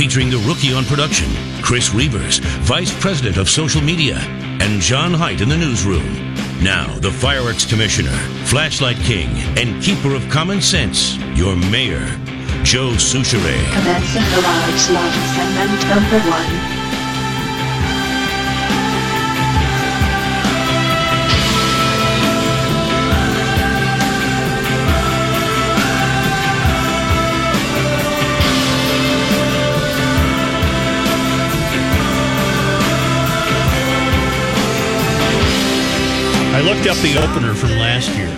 Featuring the rookie on production, Chris Reuvers, vice president of social media, and John Height in the newsroom. Now, the fireworks commissioner, flashlight king, and keeper of common sense, your mayor, Joe Soucheray. Commencing segment number one. I looked up the opener from last year,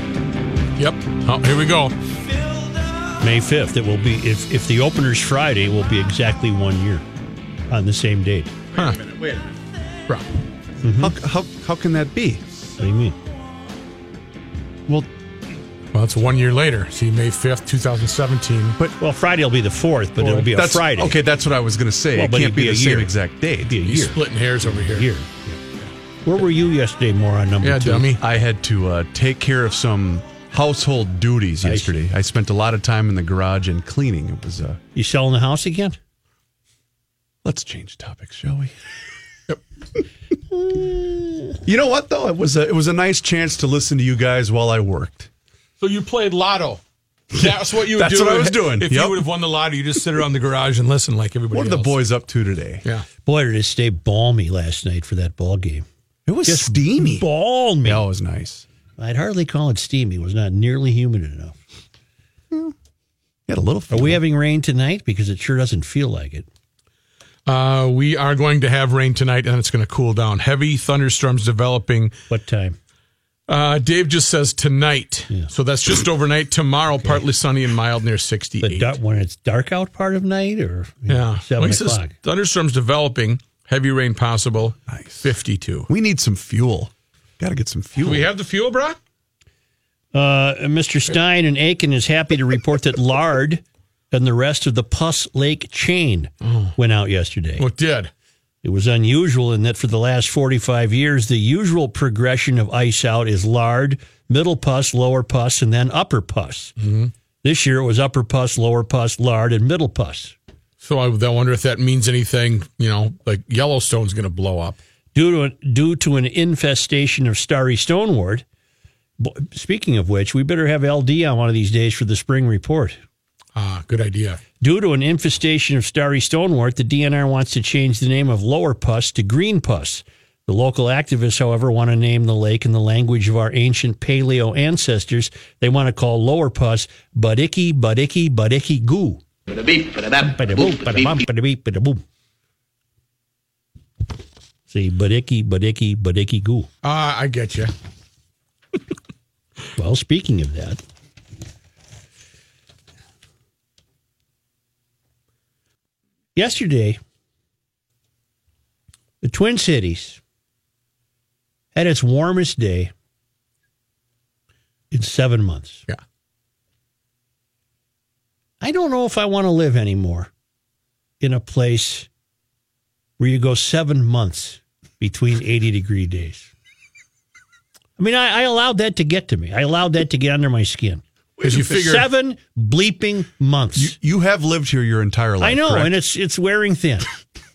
Yep. Oh, here we go. May 5th. It will be, if, if the opener's Friday, it will be exactly one year on the same date. Huh. Bro. Mm-hmm. How, how, how can that be? What do you mean? Well, Well, it's one year later. See, May 5th, 2017. but Well, Friday will be the 4th, but it'll be a that's Friday. Okay, that's what I was going to say. Well, it can't be, be the a same year. exact date. It'd be a He's year. splitting hairs over here. year. Where were you yesterday, more on number Yeah, two? dummy. I had to uh, take care of some household duties yesterday. I spent a lot of time in the garage and cleaning. It was. Uh, You selling the house again? let's change topics, shall we? Yep. you know what though? It was a, it was a nice chance to listen to you guys while I worked. So you played lotto. That's what you That's do. what I was doing. If Yep. you would have won the lotto, you just sit around the garage and listen like everybody What are the boys up to today? Yeah. Boy, did it stay balmy last night for that ball game. It was Just steamy. Balmy. Yeah, it was nice. I'd hardly call it steamy. It was not nearly humid enough. Had a little. Are we having rain tonight? Because it sure doesn't feel like it. Uh, we are going to have rain tonight and it's going to cool down. Heavy thunderstorms developing. What time? Uh, Dave just says tonight. So that's just overnight. Tomorrow, partly sunny and mild near 68. The dark, when it's dark out part of night or you know, yeah. seven Well, he says o'clock? thunderstorms developing. Heavy rain possible. Nice. 52. We need some fuel. Got to get some Do fuel. we have the fuel, brah? Uh, Mr. Stein and Aitkin is happy to report that lard and the rest of the Puss Lake chain went out yesterday. What did? It was unusual in that for the last 45 years, the usual progression of ice out is lard, middle pus, lower pus, and then upper pus. This year it was upper pus, lower pus, lard, and middle pus. So I, I wonder if that means anything, you know, like Yellowstone's going to blow up. Due to, an, due to an infestation of starry stonewort, speaking of which, we better have LD on one of these days for the spring report. Ah, good idea. Due to an infestation of starry stonewort, the DNR wants to change the name of lower pus to green pus. The local activists, however, want to name the lake in the language of our ancient paleo ancestors. They want to call lower pus Budicky, Budicky, Budicky Goo. Ba-da-boom, ba-da-bum, ba-da-beep, ba-da-boom. See, Budicky, Budicky, Budicky Goo. Ah, I get you. Well, speaking of that, yesterday, the Twin Cities had its warmest day in seven months. Yeah. I don't know if I want to live anymore in a place where you go seven months between 80 degree days. I mean, I, I allowed that to get to me. I allowed that to get under my skin. Because you figure Seven bleeping months. You, you have lived here your entire life. I know, correct? and it's it's wearing thin.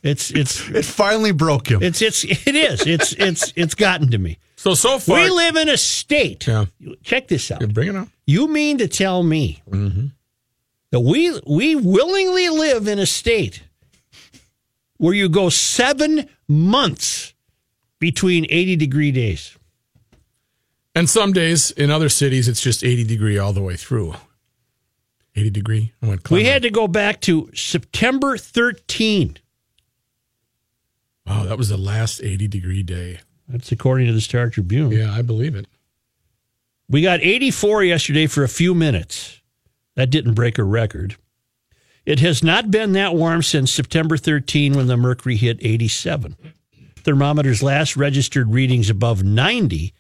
It's it's it finally broke him. it's it's it is. It's it's it's gotten to me. so. So far, We live in a state. Yeah. Check this out. Yeah, bring it on. You mean to tell me mm-hmm. That we we willingly live in a state where you go seven months between eighty degree days? And some days in other cities, it's just 80 degree all the way through. 80 degree. I went. We had to go back to September 13. Wow, that was the last 80 degree day. That's according to the Star Tribune. Yeah, I believe it. We got 84 yesterday for a few minutes. That didn't break a record. It has not been that warm since September 13 when the mercury hit 87. Thermometers last registered readings above 90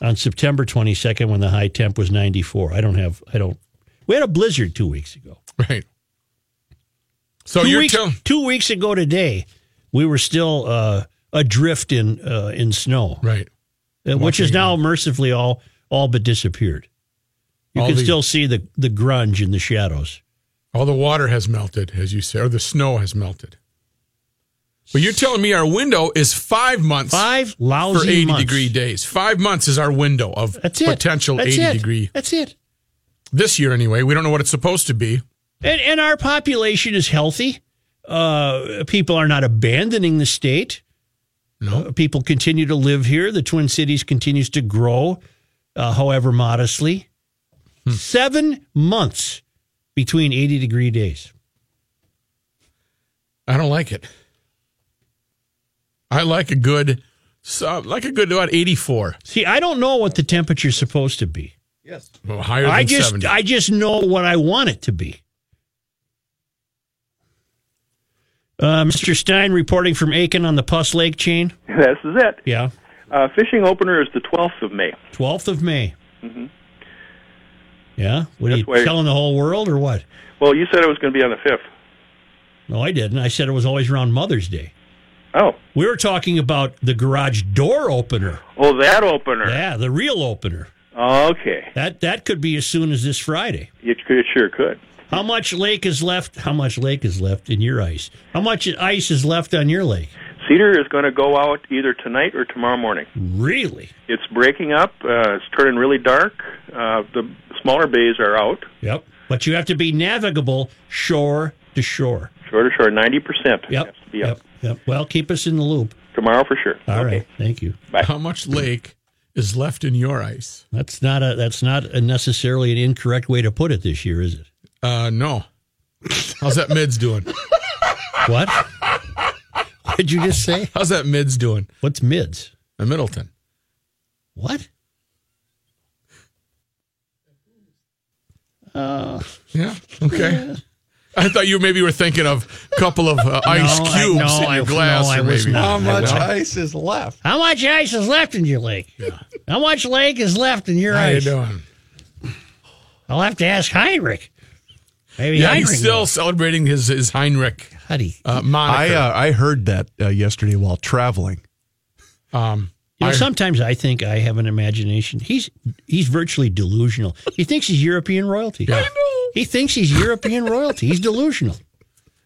on September 22nd when the high temp was 94. I don't have, I don't, we had a blizzard two weeks ago. Right. So two you're weeks, telling two weeks ago today, we were still uh, adrift in uh, in snow, right. uh, which is now mercifully all all but disappeared. You All can the- still see the the grunge in the shadows. All the water has melted, as you say, or the snow has melted. But you're telling me our window is five months Five lousy for 80 months. degree days. Five months is our window of That's potential That's 80 it. degree. That's it. This year, anyway. We don't know what it's supposed to be. And and our population is healthy. Uh, people are not abandoning the state. No. Uh, people continue to live here. The Twin Cities continues to grow, uh, however modestly. Hmm. Seven months between 80 degree days. I don't like it. I like a good, so, like a good about 84. See, I don't know what the temperature's supposed to be. Well, higher than I just 70. I just know what I want it to be. Uh, Mr. Stein reporting from Aitkin on the Puss Lake chain. This is it. Yeah, Uh, fishing opener is the 12th of May. 12th of May. Yeah, what are you That's why- telling the whole world or what? Well, you said it was going to be on the 5th. No, I didn't. I said it was always around Mother's Day. Oh, We were talking about the garage door opener. oh, that opener. Yeah, the real opener. Okay, That that could be as soon as this Friday. it, could, it sure could. How much lake is left? How much lake is left in your ice? How much ice is left on your lake? Cedar is going to go out either tonight or tomorrow morning. Really? It's breaking up. Uh, it's turning really dark. Uh, the smaller bays are out. Yep. But you have to be navigable shore to shore. Short or short, 90% Yep. has to be Yep. up. Yep. Well, keep us in the loop. Tomorrow for sure. All right. okay. Thank you. Bye. How much lake is left in your ice? That's not a that's not a necessarily an incorrect way to put it this year, is it? Uh, no. How's that mids doing? What? what did you just say? How's that mids doing? What's mids? A Middleton. What? Yeah. Okay. I thought you maybe were thinking of a couple of uh, ice No, I- cubes no, in I- glass. no, or was maybe. not. How much No? ice is left? How much ice is left in your lake? How much lake is left in your How are you doing? I'll have to ask Heinrich. Maybe Yeah, Heinrich he's still knows. celebrating his his Heinrich Huddy. do you- uh, I uh, I heard that uh, yesterday while traveling. um, You know, sometimes I think I have an imagination. He's he's virtually delusional. He thinks he's European royalty. Yeah. I know. He thinks he's European royalty. He's delusional.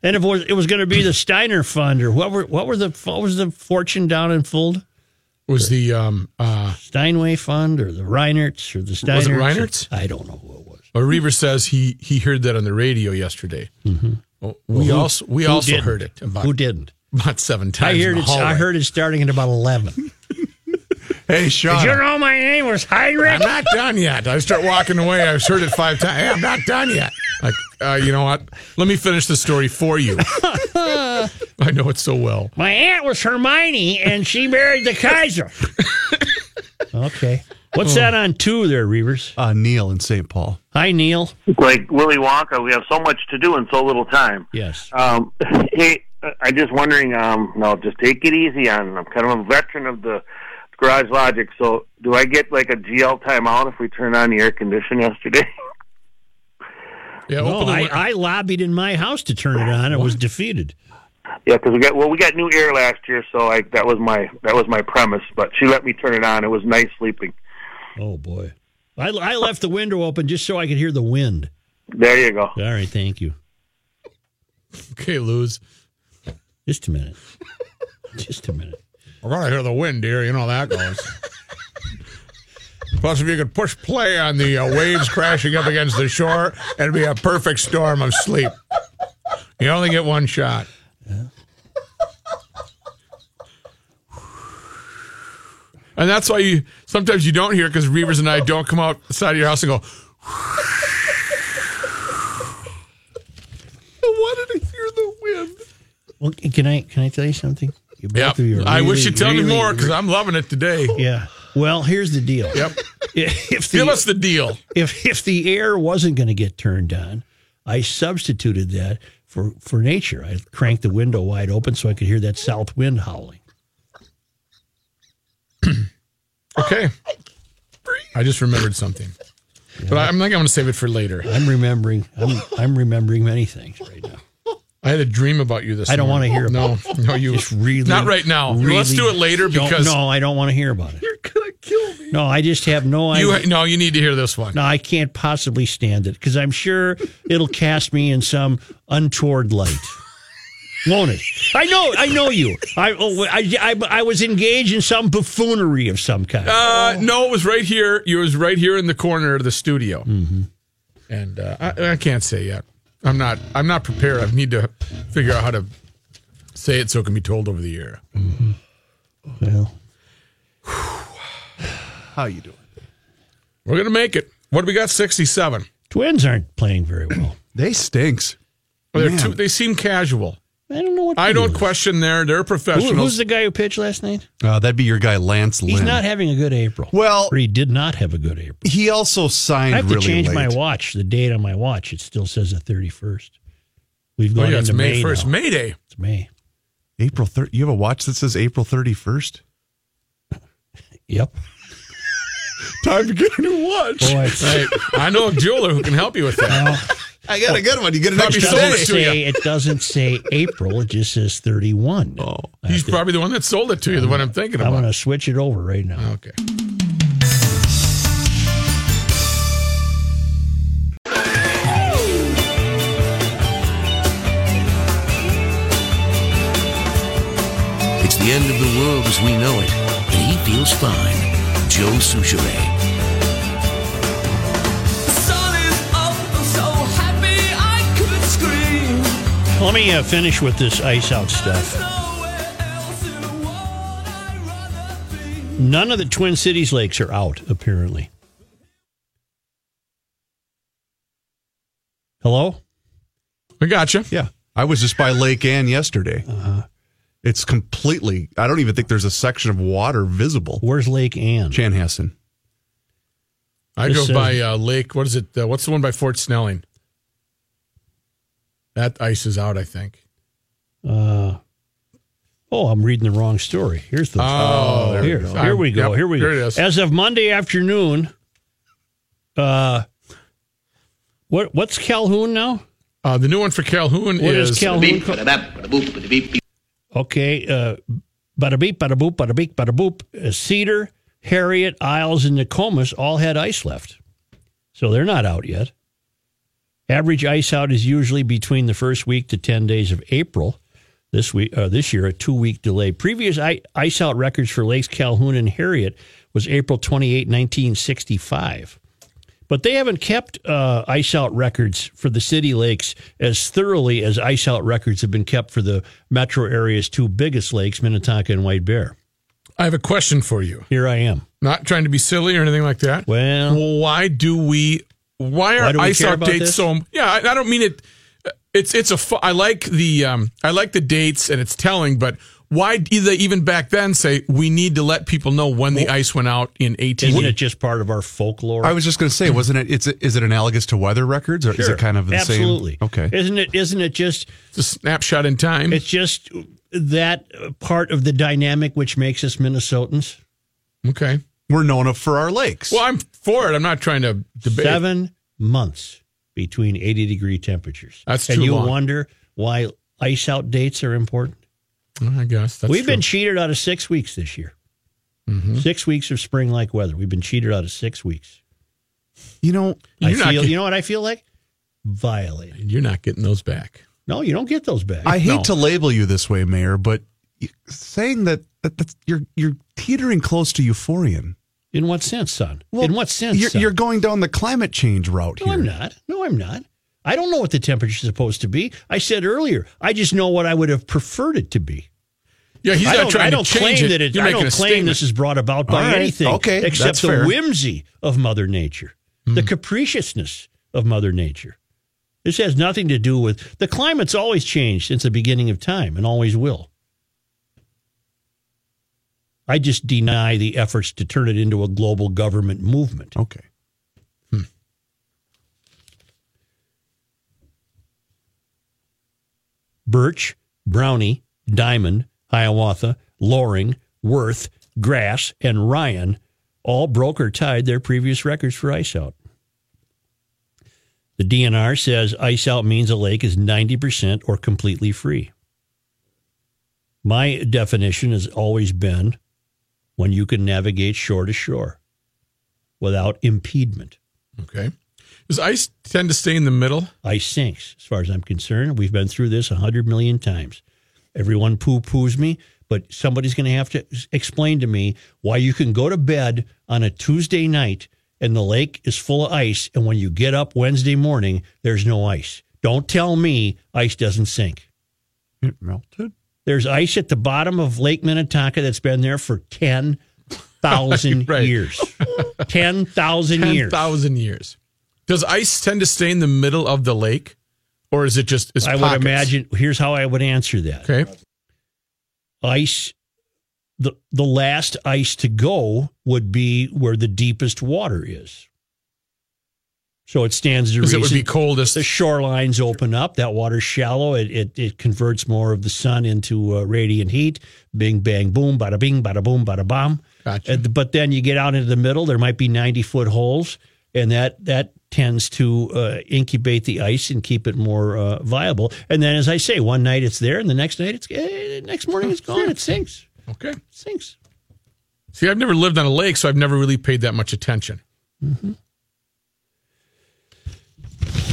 And if it was, it was going to be the Steiner Fund or what were what were the what was the fortune down in Fuld? was the um, uh, Steinway Fund or the Reinerts or the Steiners? Was it Reinerts? I don't know who it was. Well, Reuver says he he heard that on the radio yesterday. Well, we Who- also we who also didn't? heard it about, Who didn't? about seven times. I in heard the it. I heard it starting at about eleven. Hey, Sean. Did you know my name was Heinrich? I'm not done yet. I start walking away. I've heard it five times. Hey, I'm not done yet. Like, uh, you know what? Let me finish the story for you. I know it so well. My aunt was Hermione, and she married the Kaiser. okay. What's that on two there, Reuvers? Uh, Neil in St. Paul. Hi, Neil. like Willy Wonka, we have so much to do in so little time. Yes. Um, hey, I'm just wondering. Um, no, just take it easy on. I'm kind of a veteran of the Garage Logic. So, do I get like a GL timeout if we turn on the air condition yesterday? Yeah, No, I, I lobbied in my house to turn it on. I was defeated. yeah, because we got well, we got new air last year, so I that was my that was my premise. But she let me turn it on. It was nice sleeping. Oh boy. I, I left the window open just so I could hear the wind. There you go. All right, thank you. okay, lose. Just a minute. Just a minute. I gotta hear the wind, dear. You know how that goes. Plus, if you could push play on the uh, waves crashing up against the shore, it'd be a perfect storm of sleep. You only get one shot. And that's why you sometimes you don't hear because Reuvers and I don't come outside of your house and go. I wanted to hear the wind. Well, can I can I tell you something? You both Yeah, of you are I wish you'd tell me more because I'm loving it today. Yeah. Well, here's the deal. Yep. If the, Give us the deal. if if the air wasn't going to get turned on, I substituted that for for nature. I cranked the window wide open so I could hear that south wind howling. Okay. I just remembered something. But I'm think I'm going to save it for later. I'm remembering. I'm I'm remembering many things right now. I had a dream about you this I don't wanna hear No, about no, you. Just really, Not right now. really Let's do it later because no, I don't want to hear about it. You're gonna kill me. No, I just have no idea. you. No, you need to hear this one. No, I can't possibly stand it because I'm sure it'll cast me in some untoward light. Won't it? I know, I know you. I, oh, I, I, I was engaged in some buffoonery of some kind. Uh, no, it was right here. It was right here in the corner of the studio, Mm-hmm. and uh, I, I can't say yet. I'm not. I'm not prepared. I need to figure out how to say it so it can be told over the air. Mm-hmm. well, How you doing? We're gonna make it. What do we got? Sixty-seven. twins aren't playing very well. They stinks. Well, they're too, they seem casual. I don't know what. to I don't do. question their. They're Who, professionals. who's the guy who pitched last night? Uh, that'd be your guy Lance Lynn. He's not having a good April. Well- or he did not have a good April. he also signed I have to really change late. my watch. The date on my watch it still says the thirty first. We've oh gone yeah, it's into May May first. now. May Day. It's May. April 30. You have a watch that says April 31st? Yep. Time to get a new watch. Boy, Right. I know a jeweler who can help you with that. I got a oh. good one. You get an Probably extra sold it day. to you. say it doesn't say April. It just says thirty one. Oh, He's probably the one that sold it to you. The one I'm thinking of. I'm about. going to switch it over right now. Okay. It's the end of the world as we know it, and he feels fine. Joe Soucheray. Let me uh, finish with this ice out stuff. None of the Twin Cities lakes are out, apparently. Hello? We got you. Yeah. I was just by Lake Ann yesterday. Uh-huh. It's completely, I don't even think there's a section of water visible. Where's Lake Ann? Chanhassen. I This go by uh, Lake. What is it? Uh, what's the one by Fort Snelling? That ice is out, I think. Uh, oh, I'm reading the wrong story. Here's the. Oh, there here, it is. here we go. Yep, here we here go. it is. As of Monday afternoon, uh, what what's Calhoun now? Uh, the new one for Calhoun What is is Calhoun? co- Okay, uh, bada beep, bada boop, bada beep, bada boop. Uh, Cedar, Harriet, Isles, and Nokomis all had ice left, so they're not out yet. Average ice out is usually between the first week to ten days of April. This week, uh, this year, a two-week delay. Previous ice out records for Lakes Calhoun and Harriet was April 28, 1965 but they haven't kept uh, ice out records for the city lakes as thoroughly as ice out records have been kept for the metro area's two biggest lakes, Minnetonka and White Bear. I have a question for you. Here I am. Not trying to be silly or anything like that. Well, why do we? Why are Why ice care out dates this? so? Yeah, I, I don't mean it. It's it's a. fu- I like the um. I like the dates and it's telling, but why did they even back then say we need to let people know when the ice went out in eighteen? isn't it just part of our folklore? I was just going to say, wasn't it? It's is it analogous to weather records, or is it kind of the Absolutely. same? Okay. Isn't it? Isn't it just? It's a snapshot in time. It's just that part of the dynamic which makes us Minnesotans. okay. We're known for our lakes. Well, I'm for it. I'm not trying to debate. Seven months between 80 degree temperatures. That's and too you long. wonder why ice out dates are important. I guess that's We've true. been cheated out of six weeks this year. Mm-hmm. Six weeks of spring like weather. We've been cheated out of six weeks. you know, I feel, get- you know what I feel like? Violated. You're not getting those back. No, you don't get those back. I hate No. to label you this way, Mayor, but saying that, that that's, you're you're teetering close to euphorian. In what sense, son? In what sense? You're, son? you're going down the climate change route no, here. I'm not. No, I'm not. I don't know what the temperature is supposed to be. I said earlier, I just know what I would have preferred it to be. Yeah, he's I not don't, trying I don't to change claim it. that it, You're I making don't a claim statement. this is brought about by All right. anything Okay, except the fair. whimsy of Mother Nature, hmm. the capriciousness of Mother Nature. This has nothing to do with the climate's always changed since the beginning of time and always will. I just deny the efforts to turn it into a global government movement. Okay. Hmm. Birch, Brownie, Diamond, Hiawatha, Loring, Worth, Grass, and Ryan all broke or tied their previous records for ice out. The DNR says ice out means a lake is 90% or completely free. My definition has always been when you can navigate shore to shore without impediment. Okay. Does ice tend to stay in the middle? Ice sinks, as far as I'm concerned. We've been through this a hundred million times. Everyone poo poos me, but somebody's going to have to explain to me why you can go to bed on a Tuesday night and the lake is full of ice, and when you get up Wednesday morning, there's no ice. Don't tell me ice doesn't sink. It melted. There's ice at the bottom of Lake Minnetonka that's been there for 10,000 Right. years. 10,000 years. 10,000 years. Does ice tend to stay in the middle of the lake? Or is it just is I would imagine, here's how I would answer that. Okay. ice the the last ice to go would be where the deepest water is. So it stands to Because reason it would be coldest. the shorelines open up. That water's shallow. It it, it converts more of the sun into uh, radiant heat. Bing bang boom, bada bing, bada boom, bada bomb. Gotcha. Uh, but then you get out into the middle. There might be ninety foot holes, and that that tends to uh, incubate the ice and keep it more uh, viable. And then, as I say, one night it's there, and the next night it's eh, next morning it's gone. It sinks. Okay. It sinks. See, I've never lived on a lake, so I've never really paid that much attention.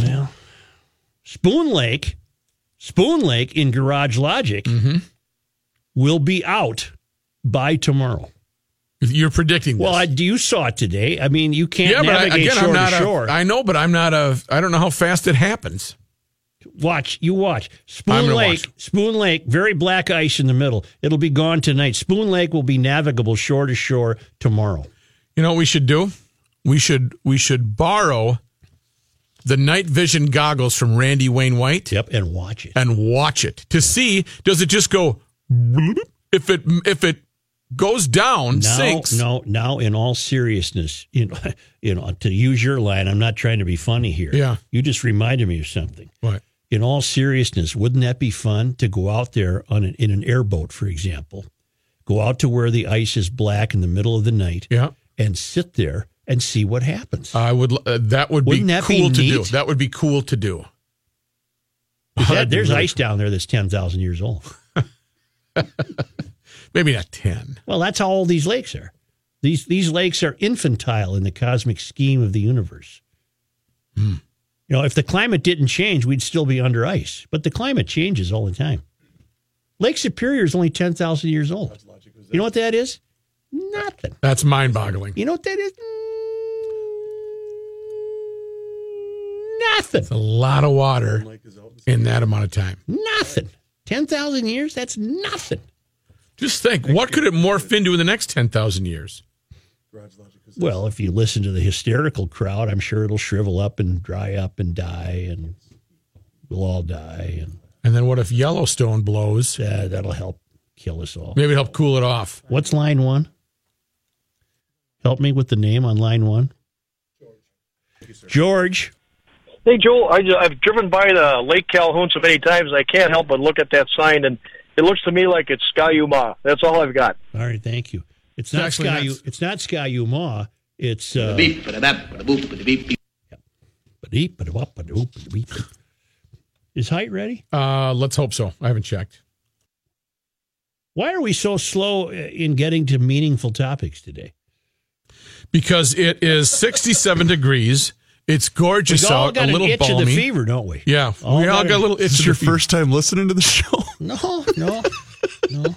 Well, Spoon Lake, Spoon Lake in Garage Logic Mm-hmm. will be out by tomorrow. You're predicting this. Well, I, you saw it today. I mean, you can't yeah, but I, navigate again, shore I'm not to shore. a. I know, but I'm not a. I don't know how fast it happens. watch, you watch. Spoon Lake, watch. Spoon Lake, very black ice in the middle. It'll be gone tonight. Spoon Lake will be navigable shore to shore tomorrow. You know what we should do? We should we should borrow the night vision goggles from Randy Wayne White Yep, and watch it. and watch it to see does it just go if it if it goes down Now, sinks no, now, in all seriousness, you know, you know, to use your line, I'm not trying to be funny here. Yeah. you just reminded me of something. what in all seriousness, wouldn't that be fun to go out there on an, in an airboat, for example, go out to where the ice is black in the middle of the night, yeah and sit there and see what happens? I would uh, that would Wouldn't be that be cool to do neat? that would be cool to do. that- that'd there's really ice down there that's ten thousand years old. maybe not 10 Well, that's how old these lakes are. These these lakes are infantile in the cosmic scheme of the universe. Hmm. You know, if the climate didn't change, we'd still be under ice. But the climate changes all the time. Lake Superior is only ten thousand years old. You know what that is? Nothing. that's mind-boggling You know what that is? Nothing. a lot of water in that amount of time Nothing. 10,000 years? That's nothing. just think what could it morph into in the next 10,000 years Well, if you listen to the hysterical crowd, I'm sure it'll shrivel up and dry up and die, and we'll all die, and and then what if Yellowstone blows uh, that'll help kill us all. maybe help cool it off What's line one? Help me with the name on line one. George. George. Hey, Joel, I, I've driven by the Lake Calhoun so many times, I can't help but look at that sign, and it looks to me like it's Skyuma. That's all I've got. All right, thank you. It's not Sky. not- It's not Sky Uma. It's uh, Beep, ba-da-bap, ba-da-boop, ba-da-beep, beep. ba-deep, ba-da-wop, ba-da-oop, ba-da-beep. Is height ready? uh let's hope so I haven't checked Why are we so slow in getting to meaningful topics today? because it is 67 degrees. It's gorgeous We all out, got a little an itch balmy. of the fever, don't we? Yeah, All we all got got a a- little itch Is your fever. first time listening to the show? No, no, no.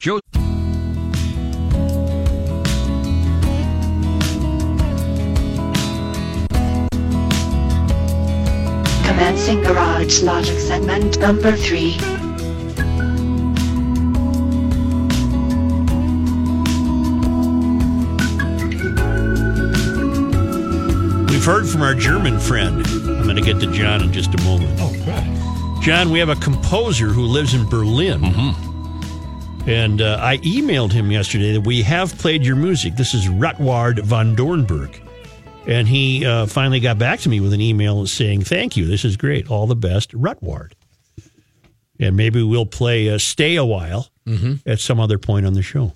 Joe. Commencing Garage Logic segment number 3. Heard from our German friend. I'm going to get to John in just a moment. Oh, God. John, we have a composer who lives in Berlin. And uh, I emailed him yesterday that we have played your music. This is Rutward von Dornberg. And he uh, finally got back to me with an email saying, Thank you. This is great. All the best, Rutward. And maybe we'll play uh, Stay a While at some other point on the show.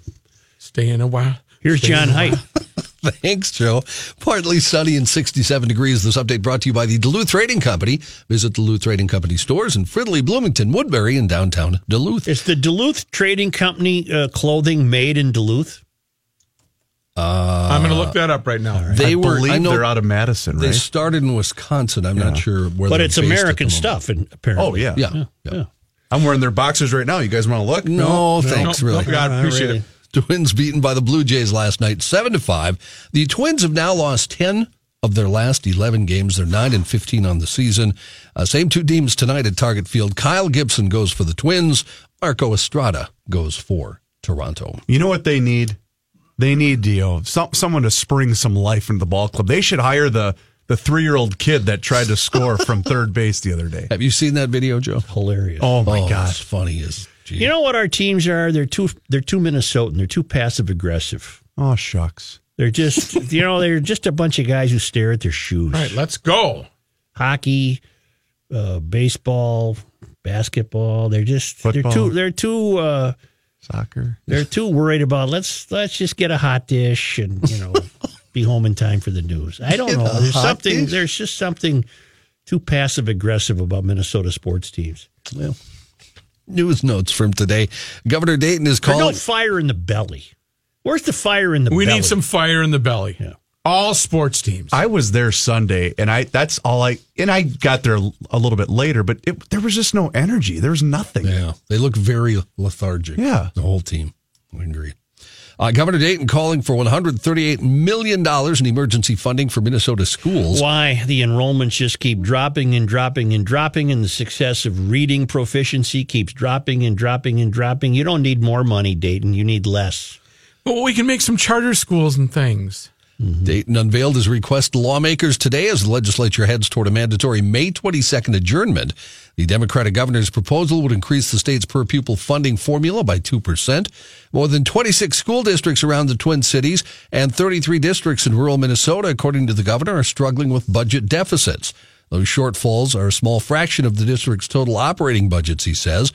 Stay in a while. Here's Stay John in a while. Height. Thanks, Joe. Partly sunny and 67 degrees. This update brought to you by the Duluth Trading Company. Visit Duluth Trading Company stores in Fridley, Bloomington, Woodbury, and downtown Duluth. Is the Duluth Trading Company uh, clothing made in Duluth? I'm going to look that up right now. They I were. believe I know they're out of Madison, They started in Wisconsin. I'm not sure where. But they're it's based at the American stuff, and apparently. Oh, yeah. Yeah. yeah. I'm wearing their boxers right now. You guys want to look? No, thanks. no, really. no, God, Not appreciate really. it. Twins beaten by the Blue Jays last night, seven to five. The Twins have now lost ten of their last eleven games. They're nine and fifteen on the season. Uh, same two teams tonight at Target Field. Kyle Gibson goes for the Twins. Marco Estrada goes for Toronto. You know what they need? They need Dio, some, someone to spring some life into the ball club. They should hire the the three year old kid that tried to score from third base the other day. Have you seen that video, Joe? Hilarious. Oh my oh, god! it's funny as gee. You know what our teams are? They're too they're too Minnesotan. They're too passive aggressive. Oh shucks! They're just you know they're just a bunch of guys who stare at their shoes. All right, let's go. Hockey, uh, baseball, basketball. They're just Football. they're too they're too uh, Soccer. they're too worried about let's let's just get a hot dish and you know be home in time for the news. I don't Get know. There's something dish? there's just something too passive aggressive about Minnesota sports teams. Well, news notes from today. Governor Dayton is There's no calling. fire in the belly. Where's the fire in the We belly? We need some fire in the belly. Yeah. All sports teams. I was there Sunday, and I that's all I and I got there a little bit later, but it, there was just no energy. There was nothing. Yeah, they look very lethargic. Yeah. the whole team. I agree. Uh, Governor Dayton calling for 138 million dollars in emergency funding for Minnesota schools. why the enrollments just keep dropping and dropping and dropping, and the success of reading proficiency keeps dropping and dropping and dropping. You don't need more money, Dayton. You need less. Well, we can make some charter schools and things. Mm-hmm. Dayton unveiled his request to lawmakers today as the legislature heads toward a mandatory May 22nd adjournment. The Democratic governor's proposal would increase the state's per pupil funding formula by 2%. More than 26 school districts around the Twin Cities and 33 districts in rural Minnesota, according to the governor, are struggling with budget deficits. Those shortfalls are a small fraction of the district's total operating budgets, he says.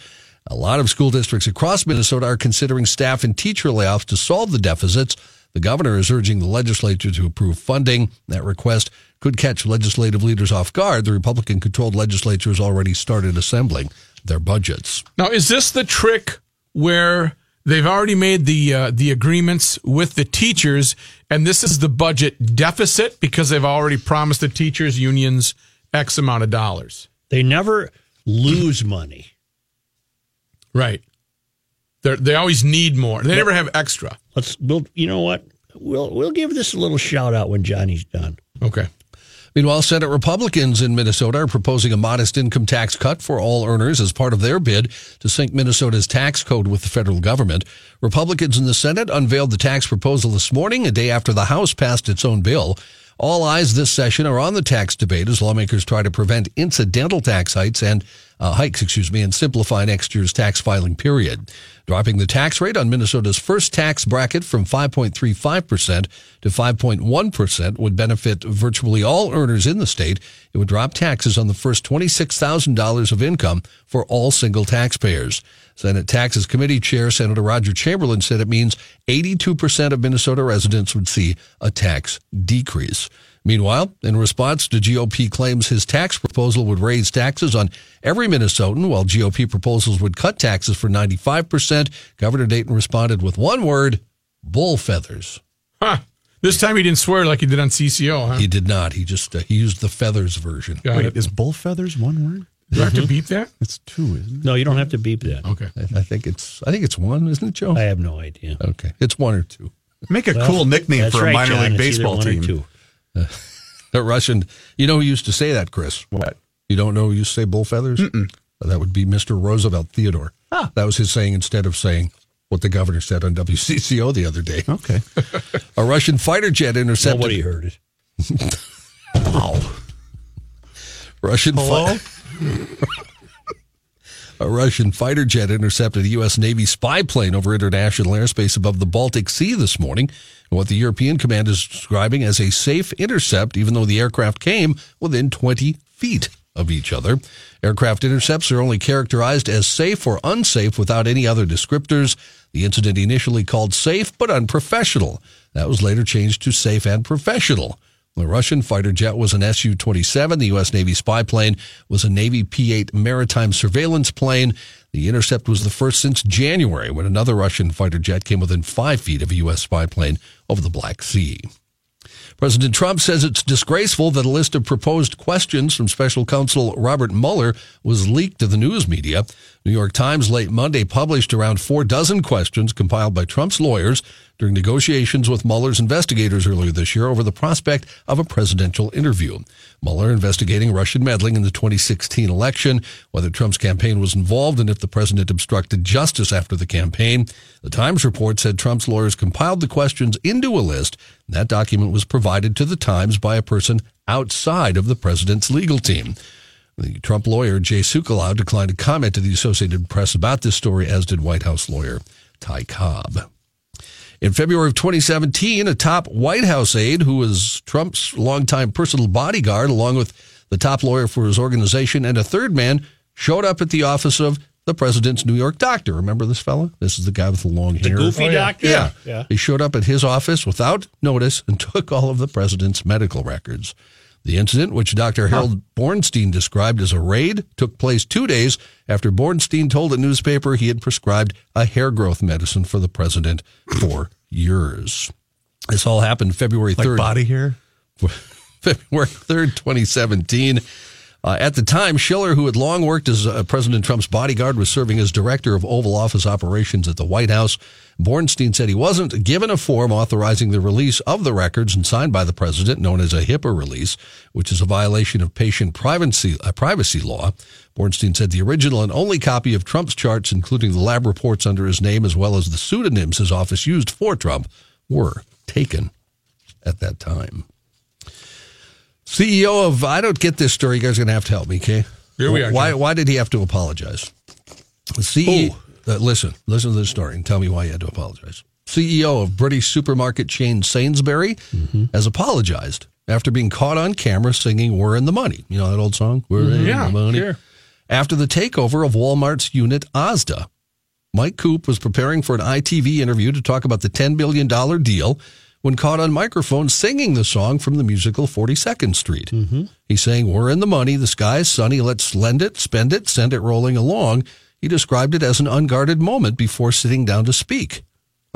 A lot of school districts across Minnesota are considering staff and teacher layoffs to solve the deficits. The governor is urging the legislature to approve funding. That request could catch legislative leaders off guard. The Republican controlled legislature has already started assembling their budgets. Now, is this the trick where they've already made the uh, the agreements with the teachers, and this is the budget deficit because they've already promised the teachers unions X amount of dollars? They never lose money. Right. They they always need more. They never have extra. Let's we'll you know what? We'll we'll give this a little shout out when Johnny's done. Okay. Meanwhile, Senate Republicans in Minnesota are proposing a modest income tax cut for all earners as part of their bid to sync Minnesota's tax code with the federal government. Republicans in the Senate unveiled the tax proposal this morning, a day after the House passed its own bill. All eyes this session are on the tax debate as lawmakers try to prevent incidental tax hikes and uh, hikes, excuse me, and simplify next year's tax filing period. Dropping the tax rate on Minnesota's first tax bracket from 5.35% to 5.1% would benefit virtually all earners in the state. It would drop taxes on the first $26,000 of income for all single taxpayers. Senate Taxes Committee Chair Senator Roger Chamberlain said it means 82% of Minnesota residents would see a tax decrease. Meanwhile, in response to GOP claims his tax proposal would raise taxes on every Minnesotan, while GOP proposals would cut taxes for 95%, Governor Dayton responded with one word, bull feathers. Huh. This time he didn't swear like he did on CCO, huh? He did not. He just uh, he used the feathers version. Got Wait, it. is bull feathers one word? Do I have to beep that? It's two, isn't it? No, you don't have to beep that. Okay. I, I think it's I think it's one, isn't it, Joe? I have no idea. Okay, it's one or two. Make a Well, cool nickname that's for a right, minor John. league It's either baseball one or team. two. The Russian, you know who used to say that, Chris? What? You don't know who used to say bull feathers? That would be Mr. Roosevelt Theodore. Ah. That was his saying instead of saying what the governor said on WCCO the other day. Okay. A Russian fighter jet intercepted. Nobody heard it. Wow. Russian Hello? fi- A Russian fighter jet intercepted a U.S. Navy spy plane over international airspace above the Baltic Sea this morning, what the European command is describing as a safe intercept, even though the aircraft came within 20 feet of each other. Aircraft intercepts are only characterized as safe or unsafe without any other descriptors. The incident initially called safe but unprofessional. That was later changed to safe and professional. The Russian fighter jet was an Su 27. The U.S. Navy spy plane was a Navy P 8 maritime surveillance plane. The intercept was the first since January when another Russian fighter jet came within five feet of a U.S. spy plane over the Black Sea. President Trump says it's disgraceful that a list of proposed questions from special counsel Robert Mueller was leaked to the news media. New York Times late Monday published around four dozen questions compiled by Trump's lawyers during negotiations with Mueller's investigators earlier this year over the prospect of a presidential interview. Mueller investigating Russian meddling in the 2016 election, whether Trump's campaign was involved, and if the president obstructed justice after the campaign. The Times report said Trump's lawyers compiled the questions into a list. That document was provided to the Times by a person outside of the president's legal team. The Trump lawyer, Jay Sekulow, declined to comment to the Associated Press about this story, as did White House lawyer Ty Cobb. In February of 2017, a top White House aide who was Trump's longtime personal bodyguard, along with the top lawyer for his organization and a third man, showed up at the office of the president's New York doctor. Remember this fellow? This is the guy with the long The hair. goofy Oh, yeah. doctor? Yeah. Yeah. He showed up at his office without notice and took all of the president's medical records. The incident, which Dr. Harold Bornstein described as a raid, took place two days after Bornstein told a newspaper he had prescribed a hair growth medicine for the president for years. This all happened February 3rd. body hair? February 3rd, 2017. Uh, at the time, Schiller, who had long worked as uh, President Trump's bodyguard, was serving as director of Oval Office operations at the White House. Bornstein said he wasn't given a form authorizing the release of the records and signed by the president, known as a HIPAA release, which is a violation of patient privacy, uh, privacy law. Bornstein said the original and only copy of Trump's charts, including the lab reports under his name as well as the pseudonyms his office used for Trump, were taken at that time. CEO of I don't get this story. You guys are gonna have to help me, okay? Here we are, Why John. why did he have to apologize? The CEO uh, listen, listen to the story and tell me why he had to apologize. CEO of British supermarket chain Sainsbury Mm-hmm. has apologized after being caught on camera singing We're in the Money. You know that old song? We're in Mm-hmm. Yeah, the money. sure. After the takeover of Walmart's unit Asda. Mike Coupe was preparing for an ITV interview to talk about the $10 billion deal when caught on microphone singing the song from the musical 42nd Street. Mm-hmm. He's saying, We're in the money. The sky's sunny. Let's lend it, spend it, send it rolling along. He described it as an unguarded moment before sitting down to speak.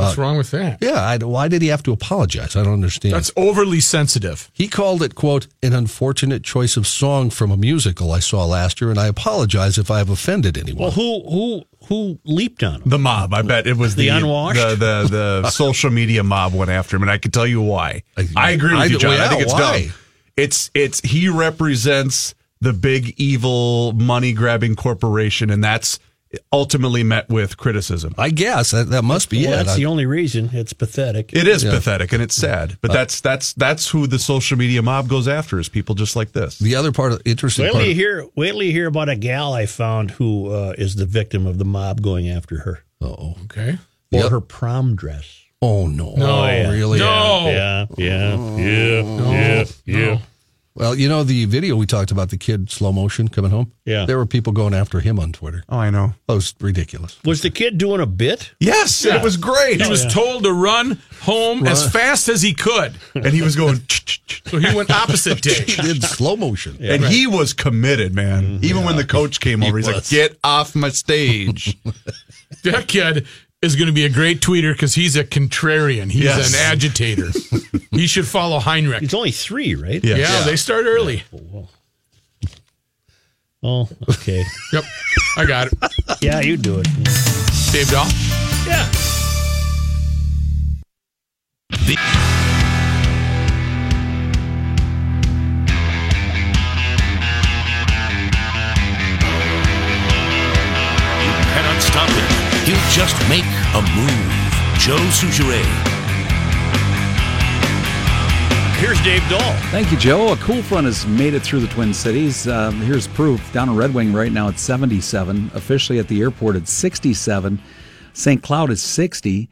What's wrong with that? Yeah, I, why did he have to apologize? I don't understand. That's overly sensitive. He called it, quote, an unfortunate choice of song from a musical I saw last year, and I apologize if I have offended anyone. Well, who who who leaped on him? The mob. I bet it was The the, unwashed? The, the the social media mob went after him, and I can tell you why. I, agree with I- you, John. well, yeah, I think it's why? dumb. It's it's he represents the big evil money grabbing corporation, and that's ultimately met with criticism. I guess that, that must be Well, it. that's I- the only reason. It's pathetic. It is Yeah. pathetic and it's sad, but that's that's that's who the social media mob goes after is people just like this. the other part of interesting Wait part till you hear. Wait till you hear about a gal I found who uh, is the victim of the mob going after her oh Okay. for Yep. her prom dress. oh no No, really No. Yeah, yeah, yeah, yeah, yeah. Well you know the video we talked about the kid slow motion coming home Yeah. there were people going after him on Twitter Oh, I know. that was ridiculous Was the kid doing a bit? Yes, Yeah. it was great. He was told to run home as fast as he could. and he was going, So he went opposite day. he did slow motion and he was committed, man. Mm-hmm. Even when the coach came over, he's like, "Get off my stage." That kid is going to be a great tweeter because he's a contrarian. He's Yes. an agitator. he should follow Heinrich. He's only three, right? Yeah. Yeah, they start early. Oh, okay. Yep, I got it. yeah, you do it. Dave Dahl. Yeah. You just make a move. Joe Soucheray. Here's Dave Dahl. Thank you, Joe. A cool front has made it through the Twin Cities. Uh, here's proof. Down in Red Wing right now, it's 77. Officially at the airport, it's 67. St. Cloud is 60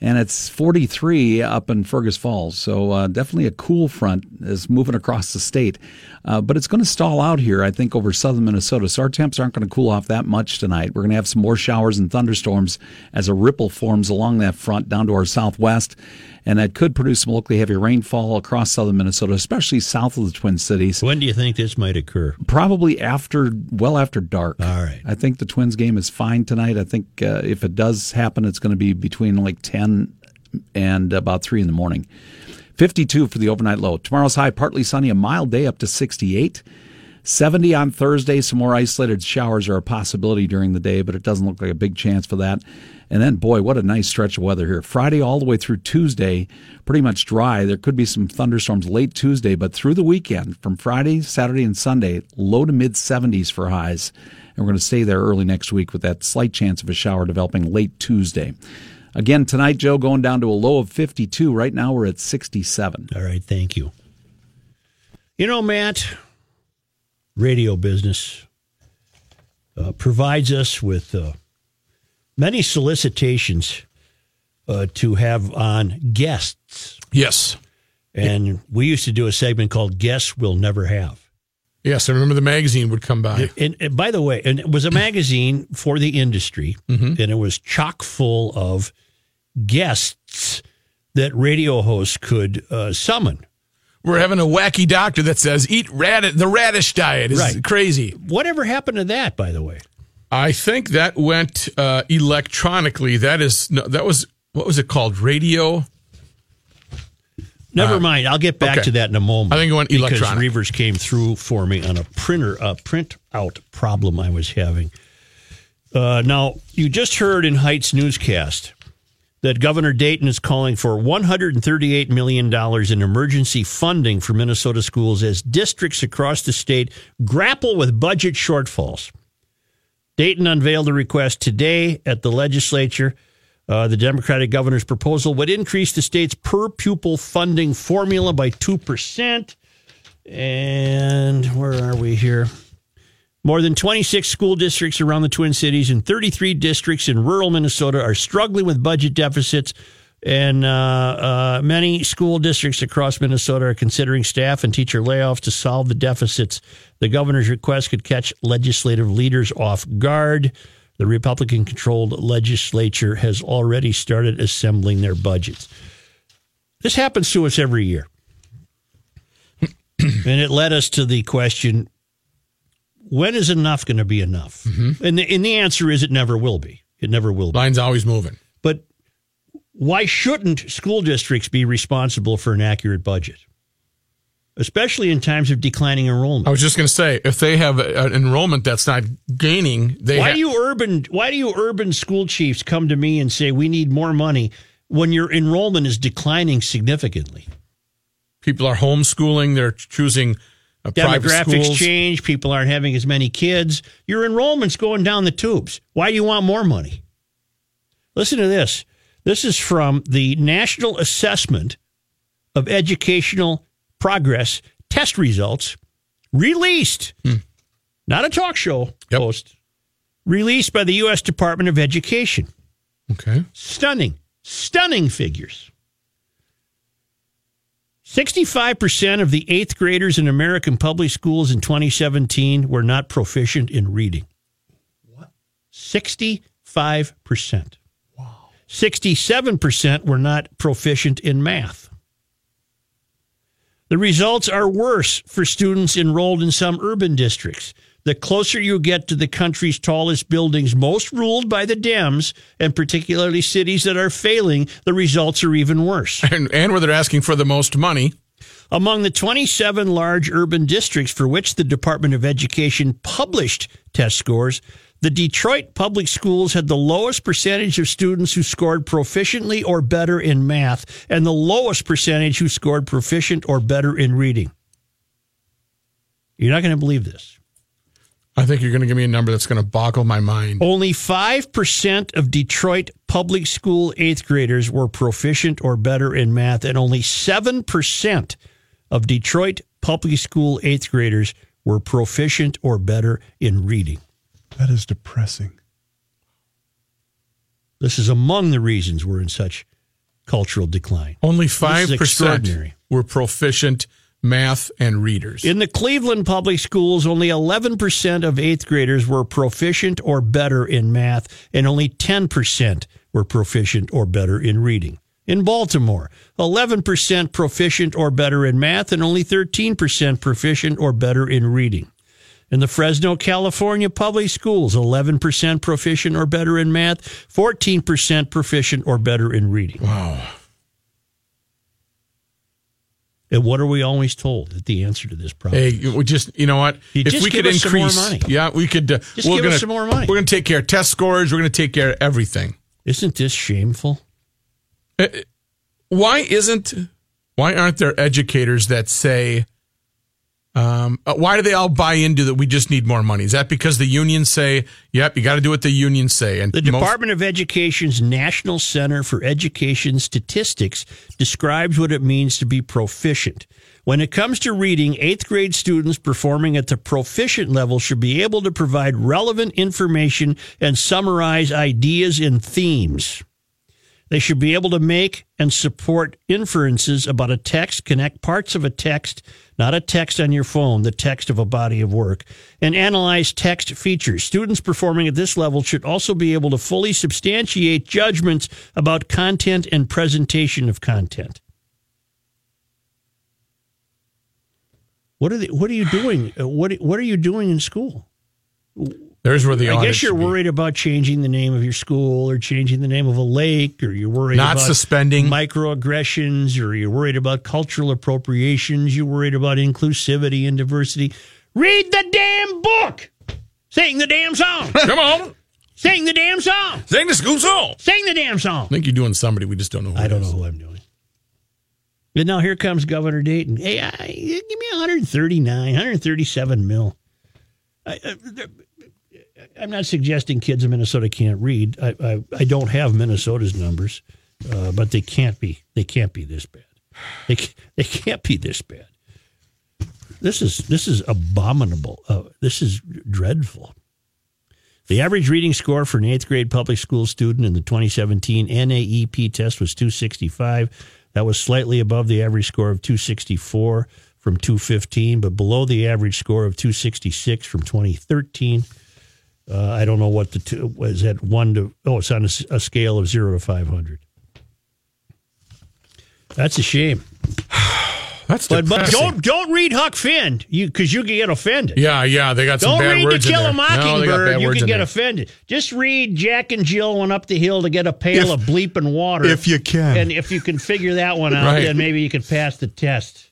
and it's 43 up in Fergus Falls. So uh, definitely a cool front is moving across the state. Uh, but it's going to stall out here, I think, over southern Minnesota. So our temps aren't going to cool off that much tonight. We're going to have some more showers and thunderstorms as a ripple forms along that front down to our southwest. And that could produce some locally heavy rainfall across southern Minnesota, especially south of the Twin Cities. When do you think this might occur? Probably after, well after dark. All right. I think the Twins game is fine tonight. I think uh, if it does happen, it's going to be between like 10 and about 3 in the morning. 52 for the overnight low. Tomorrow's high, partly sunny, a mild day up to 68. 70 on Thursday. Some more isolated showers are a possibility during the day, but it doesn't look like a big chance for that. And then, boy, what a nice stretch of weather here. Friday all the way through Tuesday, pretty much dry. There could be some thunderstorms late Tuesday, but through the weekend, from Friday, Saturday, and Sunday, low to mid 70s for highs. And we're going to stay there early next week with that slight chance of a shower developing late Tuesday. Again, tonight, Joe, going down to a low of 52. Right now, we're at 67. All right, thank you. You know, Matt, radio business uh, provides us with uh, many solicitations uh, to have on guests. Yes. And we used to do a segment called Guests We'll Never Have. Yes, I remember the magazine would come by. And, and by the way, and it was a magazine for the industry, Mhm. and it was chock full of guests that radio hosts could uh, summon. We're having a wacky doctor that says eat radish. The radish diet is Right. crazy. Whatever happened to that, by the way? I think that went uh, electronically. That is no, that was what was it called? Radio. Never Uh, mind. I'll get back okay. to that in a moment. I think it went because electronic. Reuvers came through for me on a printer, a print out problem I was having. Uh, now, you just heard in Heights newscast that Governor Dayton is calling for $138 million in emergency funding for Minnesota schools as districts across the state grapple with budget shortfalls. Dayton unveiled the request today at the legislature. Uh, the Democratic governor's proposal would increase the state's per pupil funding formula by 2%. And where are we here? More than 26 school districts around the Twin Cities and 33 districts in rural Minnesota are struggling with budget deficits. And uh, uh, many school districts across Minnesota are considering staff and teacher layoffs to solve the deficits. The governor's request could catch legislative leaders off guard. The Republican controlled legislature has already started assembling their budgets. This happens to us every year. and it led us to the question when is enough going to be enough? Mm-hmm. And, the, and the answer is it never will be. It never will be. Line's always moving. But why shouldn't school districts be responsible for an accurate budget? Especially in times of declining enrollment. I was just going to say, if they have an enrollment that's not gaining, they why ha- do you urban why do you urban school chiefs come to me and say we need more money when your enrollment is declining significantly? people are homeschooling. They're choosing uh, private Demographics change, people aren't having as many kids. Your enrollment's going down the tubes. Why do you want more money? Listen to this. This is from the National Assessment of Educational Progress test results released. Hmm. Not a talk show host. Released by the U.S. Department of Education. Okay. Stunning, stunning figures. 65% of the eighth graders in American public schools in 2017 were not proficient in reading. What? 65%. Wow. 67% were not proficient in math. The results are worse for students enrolled in some urban districts. The closer you get to the country's tallest buildings, most ruled by the Dems, and particularly cities that are failing, the results are even worse. And, and where they're asking for the most money. Among the 27 large urban districts for which the Department of Education published test scores, the Detroit public schools had the lowest percentage of students who scored proficiently or better in math and the lowest percentage who scored proficient or better in reading. You're not going to believe this. I think you're going to give me a number that's going to boggle my mind. Only 5% of Detroit public school eighth graders were proficient or better in math, and only 7% of Detroit public school eighth graders were proficient or better in reading. That is depressing. This is among the reasons we're in such cultural decline. Only 5% were proficient math and readers. In the Cleveland public schools, only 11% of eighth graders were proficient or better in math, and only 10% were proficient or better in reading. In Baltimore, 11% proficient or better in math, and only 13% proficient or better in reading. In the Fresno, California public schools, 11% proficient or better in math, 14% proficient or better in reading. Wow. And what are we always told that the answer to this problem? Hey, we just you know what? You if just we give could us some more increase, money. yeah, we could. Uh, Just we're give gonna, us some more money. We're going to take care of test scores. We're going to take care of everything. Isn't this shameful? Uh, Why isn't? Why aren't there educators that say? Um, uh, why do they all buy into that? We just need more money. Is that because the unions say, "Yep, you got to do what the unions say"? And The most- Department of Education's National Center for Education Statistics describes what it means to be proficient. When it comes to reading, eighth grade students performing at the proficient level should be able to provide relevant information and summarize ideas and themes. They should be able to make and support inferences about a text, connect parts of a text, not a text on your phone, the text of a body of work, and analyze text features. Students performing at this level should also be able to fully substantiate judgments about content and presentation of content. What are they, what are you doing? Uh, What what are you doing in school? There's where the I guess you're worried about changing the name of your school or changing the name of a lake, or you're worried Not about suspending. microaggressions, or you're worried about cultural appropriations. You're worried about inclusivity and diversity. Read the damn book. Sing the damn song. Come on, Sing the damn song. sing the school song. Sing the damn song. I think you're doing somebody. We just don't know. Who I don't is. know who I'm doing. And now here comes Governor Dayton. Hey, I, give me 139, 137 mil. I, I, I'm not suggesting kids in Minnesota can't read. I, I, I don't have Minnesota's numbers, uh, but they can't be. They can't be this bad. They they can't be this bad. This is this is abominable. Uh, this is dreadful. The average reading score for an eighth grade public school student in the 2017 NAEP test was 265. That was slightly above the average score of 264 from 215, but below the average score of 266 from 2013. Uh, I don't know what the two was at one to, oh, it's on a scale of zero to 500. That's a shame. That's But, but don't don't read Huck Finn you because you can get offended. Yeah, yeah, they got some Don't bad read words To Kill a there. No, they got Mockingbird. bad you can get there. offended. Just read Jack and Jill went up the hill to get a pail of bleeping water. if you can. And if you can figure that one out, Right. then maybe you can pass the test.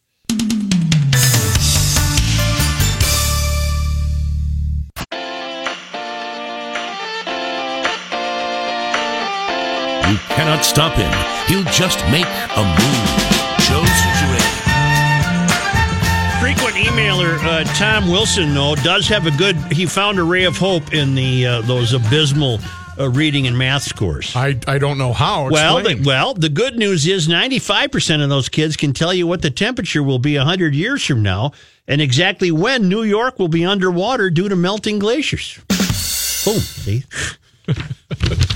You cannot stop him. He'll just make a move. Joe Soucheray. Frequent emailer uh, Tom Wilson, though, does have a good. He found a ray of hope in the uh, those abysmal uh, reading and math scores. I, I don't know how. Well, the, well, the good news is 95% of those kids can tell you what the temperature will be 100 years from now and exactly when New York will be underwater due to melting glaciers. Boom, see?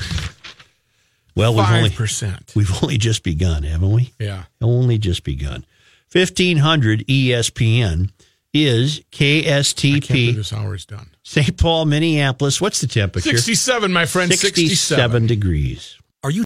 well, we've only, five percent. we've only just begun, haven't we? Yeah. Only just begun. 1500 ESPN is KSTP, this hour is done. St. Paul, Minneapolis. What's the temperature? Sixty-seven, my friend. Sixty-seven. 67 degrees.